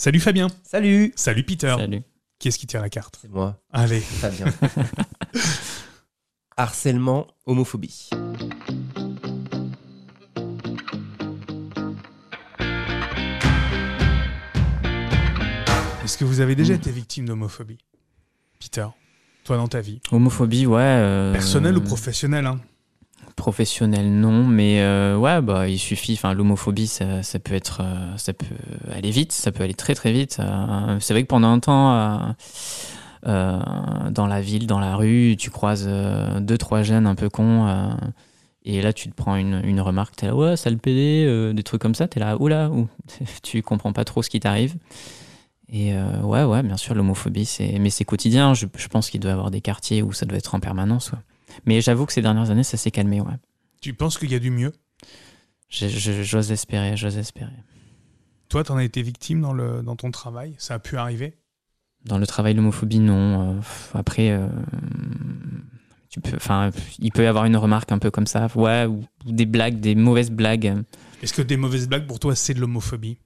Salut Fabien. Salut. Salut Peter. Salut. Qui est-ce qui tire la carte C'est moi, Allez. Fabien. Harcèlement, homophobie. Est-ce que vous avez déjà Mm. été victime d'homophobie? Peter, toi dans ta vie? Homophobie, ouais. euh, Personnelle ou professionnelle hein? Professionnelle, non, mais euh, ouais, bah, il suffit. Enfin, l'homophobie, ça, ça peut être, euh, ça peut aller vite, ça peut aller très très vite. Euh, c'est vrai que pendant un temps, dans la ville, dans la rue, tu croises deux trois jeunes un peu cons, et là tu te prends une, une remarque, t'es là, ouais, sale PD, des trucs comme ça, t'es là, oula, ou tu comprends pas trop ce qui t'arrive. Et ouais, ouais, bien sûr, l'homophobie, c'est, mais c'est quotidien. Je, pense qu'il doit y avoir des quartiers où ça doit être en permanence. Mais j'avoue que ces dernières années, ça s'est calmé, ouais. Tu penses qu'il y a du mieux? J'ose espérer, j'ose espérer. Toi, t'en as été victime dans, le, dans ton travail? Ça a pu arriver? Dans le travail, l'homophobie, non. Euh, après, euh, tu peux, il peut y avoir une remarque un peu comme ça, ouais, ou, ou des blagues, des mauvaises blagues. Est-ce que des mauvaises blagues pour toi, c'est de l'homophobie?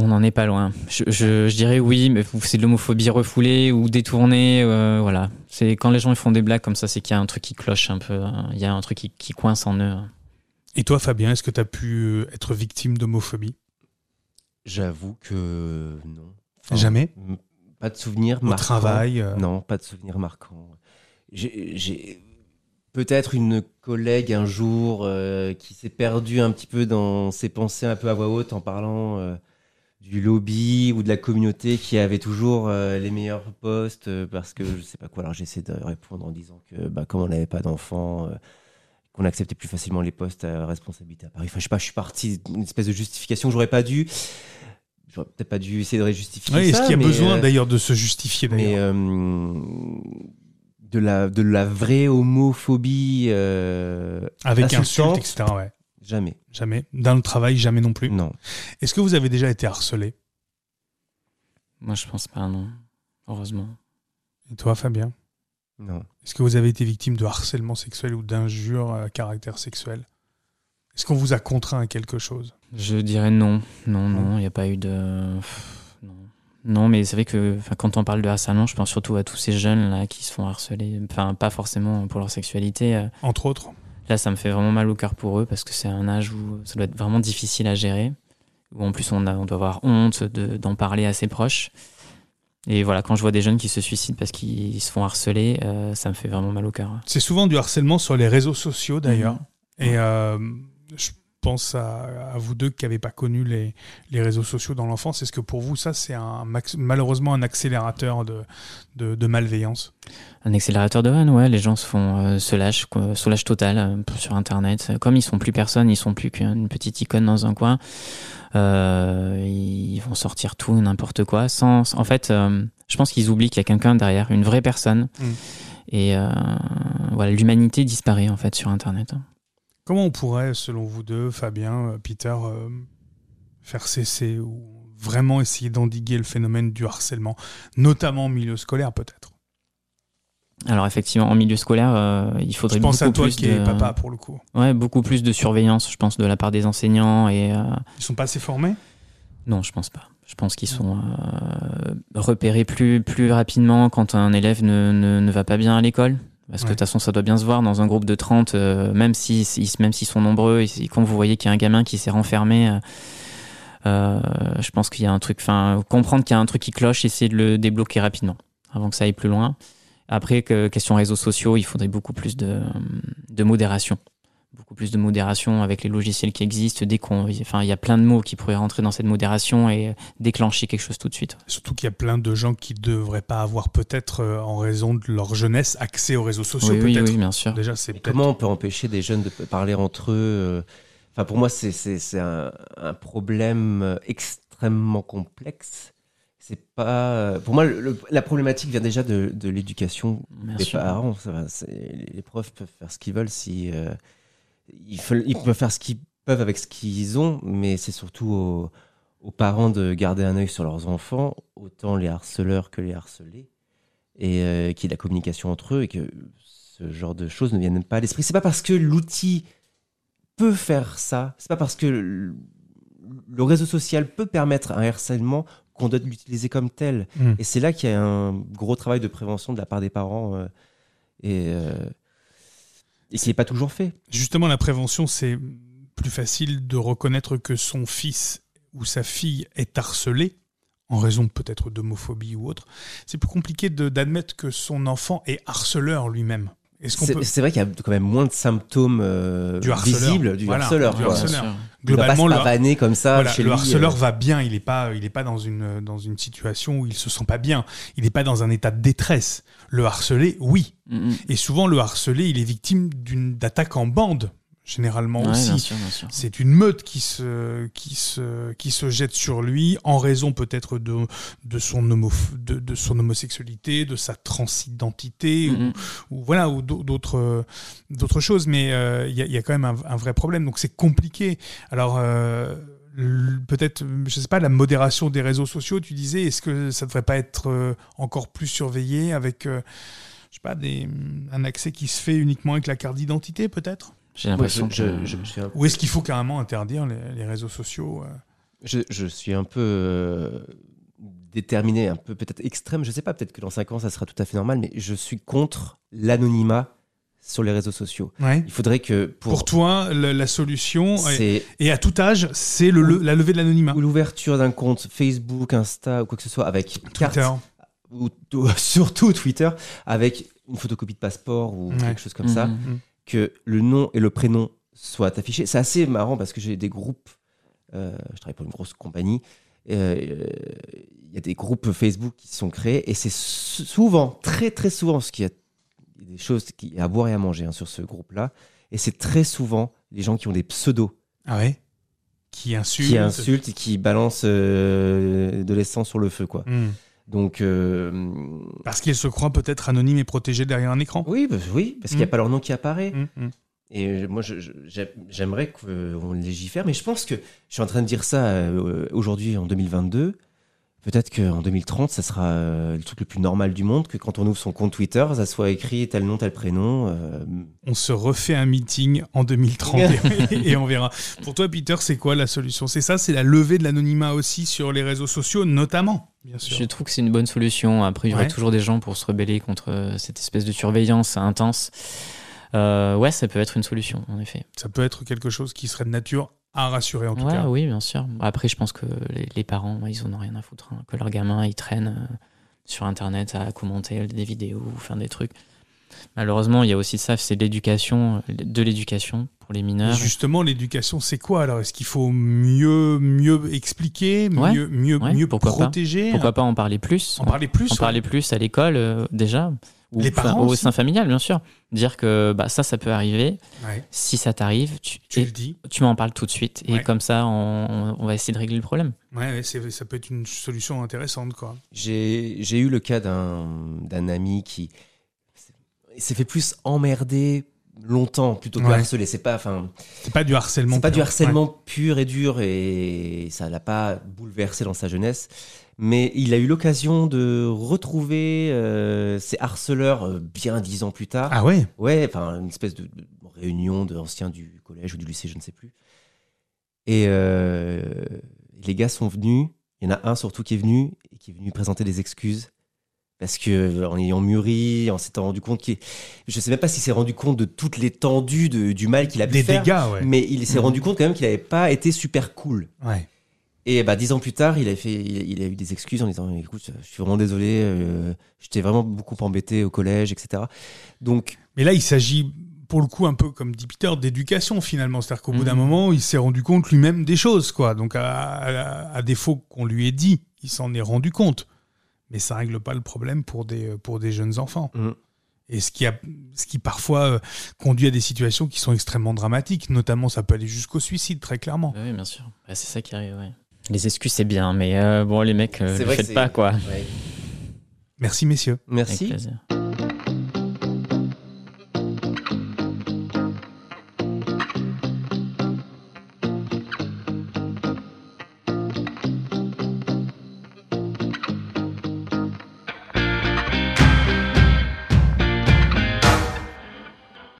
On n'en est pas loin. Je, je- je dirais oui, mais c'est de l'homophobie refoulée ou détournée. euh, voilà. C'est quand les gens ils font des blagues comme ça, c'est qu'il y a un truc qui cloche un peu. hein. Il y a un truc qui, qui coince en eux. hein. Et toi, Fabien, est-ce que tu as pu euh, être victime d'homophobie? J'avoue que non. Enfin, Jamais? Pas de souvenir Au marquant. travail euh, Non, pas de souvenir marquant. J'ai j'ai peut-être une collègue un jour euh, qui s'est perdue un petit peu dans ses pensées un peu à voix haute en parlant euh, du lobby ou de la communauté qui avait toujours euh, les meilleurs postes euh, parce que je sais pas quoi. Alors j'essaie de répondre en disant que bah, comme on n'avait pas d'enfants, euh, qu'on acceptait plus facilement les postes à responsabilité à Paris. Enfin, je sais pas, je suis parti d'une espèce de justification que j'aurais pas dû. J'aurais peut-être pas dû essayer de justifier Est-ce ça. qu'il y a besoin d'ailleurs de se justifier mais de la de la vraie homophobie Avec insulte, insultante, etc. Ouais. Jamais. Jamais. Dans le travail, jamais non plus. Non. Est-ce que vous avez déjà été harcelé? Moi, je pense pas, non. Heureusement. Et toi, Fabien? Non. Est-ce que vous avez été victime de harcèlement sexuel ou d'injures à caractère sexuel? Est-ce qu'on vous a contraint à quelque chose? Je dirais non. Non, non, il n'y a pas eu de. Non, non mais c'est vrai que quand on parle de harcèlement, je pense surtout à tous ces jeunes là qui se font harceler. Enfin, pas forcément pour leur sexualité. euh, Entre autres Là, ça me fait vraiment mal au cœur pour eux parce que c'est un âge où ça doit être vraiment difficile à gérer. Où en plus, on, a- on doit avoir honte de- d'en parler à ses proches. Et voilà, quand je vois des jeunes qui se suicident parce qu'ils se font harceler, euh, ça me fait vraiment mal au cœur. C'est souvent du harcèlement sur les réseaux sociaux d'ailleurs. Mhm. Et euh, je pense à, à vous deux qui n'avez pas connu les, les réseaux sociaux dans l'enfance. Est-ce que pour vous, ça, c'est malheureusement un accélérateur de, de, de malveillance? Un accélérateur de haine, ouais, les gens se font euh, se lâchent, quoi, se lâchent total euh, sur Internet. Comme ils sont plus personne, ils sont plus qu'une petite icône dans un coin. euh, ils vont sortir tout et n'importe quoi. Sans, en fait, je pense qu'ils oublient qu'il y a quelqu'un derrière, une vraie personne. Mm. Et voilà, l'humanité disparaît en fait sur Internet. Comment on pourrait, selon vous deux, Fabien, Peter, faire cesser ou vraiment essayer d'endiguer le phénomène du harcèlement, notamment en milieu scolaire peut-être? Alors effectivement, en milieu scolaire, euh, il Je faudrait pense beaucoup à toi plus qui de, es papa pour le coup. ouais, beaucoup plus de surveillance, je pense, de la part des enseignants et euh, Ils sont pas assez formés? Non, je pense pas. Je pense qu'ils sont euh, repérés plus, plus rapidement quand un élève ne, ne, ne va pas bien à l'école. Parce que de toute façon, ça doit bien se voir dans un groupe de 30, euh, même s'ils si, même s'ils sont nombreux, et quand vous voyez qu'il y a un gamin qui s'est renfermé, je pense qu'il y a un truc, enfin, comprendre qu'il y a un truc qui cloche, essayer de le débloquer rapidement, avant que ça aille plus loin. Après, que, question réseaux sociaux, il faudrait beaucoup plus de, de modération. Beaucoup plus de modération avec les logiciels qui existent. Dès qu'on, enfin, il y a plein de mots qui pourraient rentrer dans cette modération et déclencher quelque chose tout de suite. Surtout qu'il y a plein de gens qui devraient pas avoir peut-être, euh, en raison de leur jeunesse, accès aux réseaux sociaux Oui, oui, oui, bien sûr. Déjà, c'est comment on peut empêcher des jeunes de parler entre eux euh, Enfin, pour moi, c'est un problème euh, extrêmement complexe. C'est pas. Pour moi, le- la problématique vient déjà de, de l'éducation des parents. Ça va, c'est- les profs peuvent faire ce qu'ils veulent si euh, ils, ils peuvent faire ce qu'ils peuvent avec ce qu'ils ont, mais c'est surtout aux, aux parents de garder un œil sur leurs enfants, autant les harceleurs que les harcelés, et euh, qu'il y ait de la communication entre eux et que ce genre de choses ne viennent pas à l'esprit. C'est pas parce que l'outil peut faire ça, c'est pas parce que le réseau social peut permettre un harcèlement qu'on doit l'utiliser comme tel. Mm. Et c'est là qu'il y a un gros travail de prévention de la part des parents euh, et, euh, et qui n'est pas toujours fait. Justement, la prévention, c'est plus facile de reconnaître que son fils ou sa fille est harcelé en raison peut-être d'homophobie ou autre. C'est plus compliqué d'admettre que son enfant est harceleur lui-même. Est-ce qu'on C'est peut c'est vrai qu'il y a quand même moins de symptômes euh, Du visibles du Voilà, harceleur. du quoi. harceleur. Bien sûr. Il va pas globalement se le, comme ça voilà, chez le lui. harceleur euh. va bien, il n'est pas, il est pas dans une dans une situation où il se sent pas bien, il n'est pas dans un état de détresse. Le harcelé, oui, Mm, mm. et souvent le harcelé, il est victime d'une d'attaques en bande généralement Ouais, aussi. bien sûr, bien sûr. C'est une meute qui se, qui, se, qui se jette sur lui en raison peut-être de, de, son homo, de, de son homosexualité, de sa transidentité, ou, ou voilà, ou d'au- d'autres d'autres choses. Mais euh, il y, a, il y a quand même un, un vrai problème. Donc c'est compliqué. Alors. euh, Peut-être, je sais pas, la modération des réseaux sociaux, tu disais, est-ce que ça devrait pas être euh, encore plus surveillé avec, je sais pas, des, un accès qui se fait uniquement avec la carte d'identité, peut-être? J'ai Ouais, l'impression je, que. je- je suis un, Ou est-ce qu'il faut carrément interdire les, les réseaux sociaux euh je, je suis un peu euh, déterminé, un peu peut-être extrême. Je sais pas, peut-être que dans 5 ans, ça sera tout à fait normal, mais je suis contre l'anonymat sur les réseaux sociaux. Ouais. Il faudrait que pour, Pour toi, la solution, et, à tout âge, c'est le, le- la levée de l'anonymat. ou l'ouverture d'un compte Facebook, Insta ou quoi que ce soit avec carte Twitter. ou ou surtout Twitter avec une photocopie de passeport ou Ouais. quelque chose comme ça, Mm, Mm. Que le nom et le prénom soient affichés. C'est assez marrant parce que j'ai des groupes, euh, je travaille pour une grosse compagnie, euh, euh, il y a des groupes Facebook qui sont créés et c'est sou- souvent, très très souvent, parce qu'il y a des choses qui, à boire et à manger hein, sur ce groupe-là, et c'est très souvent les gens qui ont des pseudos Ah ouais? Qui insulte. qui insultent et qui balancent euh, de l'essence sur le feu, quoi. Mm. Donc, euh, Parce qu'ils se croient peut-être anonymes et protégés derrière un écran. oui, bah, oui, parce qu'il n'y a Mm. pas leur nom qui apparaît. Mm, mm. Et moi, j'aimerais qu'on légifère, mais je pense que je suis en train de dire ça euh, aujourd'hui en 2022. Peut-être qu'en 2030, ça sera euh, le truc le plus normal du monde, que quand on ouvre son compte Twitter, ça soit écrit tel nom, tel prénom. euh, On se refait un meeting en 2030 et, et on verra. Pour toi, Peter, c'est quoi la solution? C'est ça, c'est la levée de l'anonymat aussi sur les réseaux sociaux, notamment, bien sûr. Je trouve que c'est une bonne solution. Après, il y aura Ouais. toujours des gens pour se rebeller contre euh, cette espèce de surveillance intense. Euh, ouais, ça peut être une solution, en effet. Ça peut être quelque chose qui serait de nature à rassurer, en tout Ouais, cas. oui, bien sûr. Après, je pense que les, les parents, ils en ont rien à foutre. hein, que leurs gamins, ils traînent euh, sur Internet à commenter des vidéos ou faire des trucs. Malheureusement, il y a aussi ça, c'est l'éducation, euh, de l'éducation pour les Et mineurs. Justement, l'éducation, c'est quoi alors? Est-ce qu'il faut mieux, mieux expliquer, Ouais. mieux, mieux, Ouais, mieux pourquoi pas. protéger? Pourquoi pas en parler plus? En parler plus En parler plus à l'école, euh, déjà. Ou Les parents au sein familial, bien sûr. Dire que bah, ça, ça peut arriver. Ouais, Si ça t'arrive, tu, Tu et le dis. tu m'en parles tout de suite. Et comme ça, on, on va essayer de régler le problème. Ouais, ouais, c'est- ça peut être une solution intéressante, quoi. J'ai j'ai eu le cas d'un d'un ami qui s'est fait plus emmerder longtemps plutôt que Ouais. harceler. C'est pas, enfin, C'est pas du harcèlement. c'est pas du pur. harcèlement pur et dur et ça l'a pas bouleversé dans sa jeunesse. Mais il a eu l'occasion de retrouver euh, ses harceleurs euh, bien dix ans plus tard. Ah ouais? Ouais, enfin, une espèce de, de réunion d'anciens du collège ou du lycée, je ne sais plus. Et euh, les gars sont venus. Il y en a un surtout qui est venu et qui est venu présenter des excuses. Parce que en ayant mûri, en s'étant rendu compte qu'il. Je sais même pas s'il s'est rendu compte de toute l'étendue du mal qu'il a pu Des faire. dégâts, ouais. Mais il s'est Mhm. rendu compte quand même qu'il n'avait pas été super cool. Ouais. Et bah, dix ans plus tard, il a, fait, il, a eu des excuses en disant Écoute, je suis vraiment désolé, euh, je t'ai vraiment beaucoup embêté au collège, etc. Donc, Mais là, il s'agit, pour le coup, un peu comme dit Peter, d'éducation finalement. C'est-à-dire qu'au bout d'un Mhm. moment, il s'est rendu compte lui-même des choses, quoi. Donc, à, à- à défaut qu'on lui ait dit, il s'en est rendu compte. Mais ça règle pas le problème pour des, pour des jeunes enfants. Mhm. Et ce qui, a, ce qui parfois euh, conduit à des situations qui sont extrêmement dramatiques. Notamment, ça peut aller jusqu'au suicide, très clairement. Oui, bien sûr. C'est ça qui arrive, ouais. Les excuses, c'est bien, mais euh, bon, les mecs, euh, vrai que faites pas, quoi. ouais. Merci, messieurs. Avec merci. plaisir.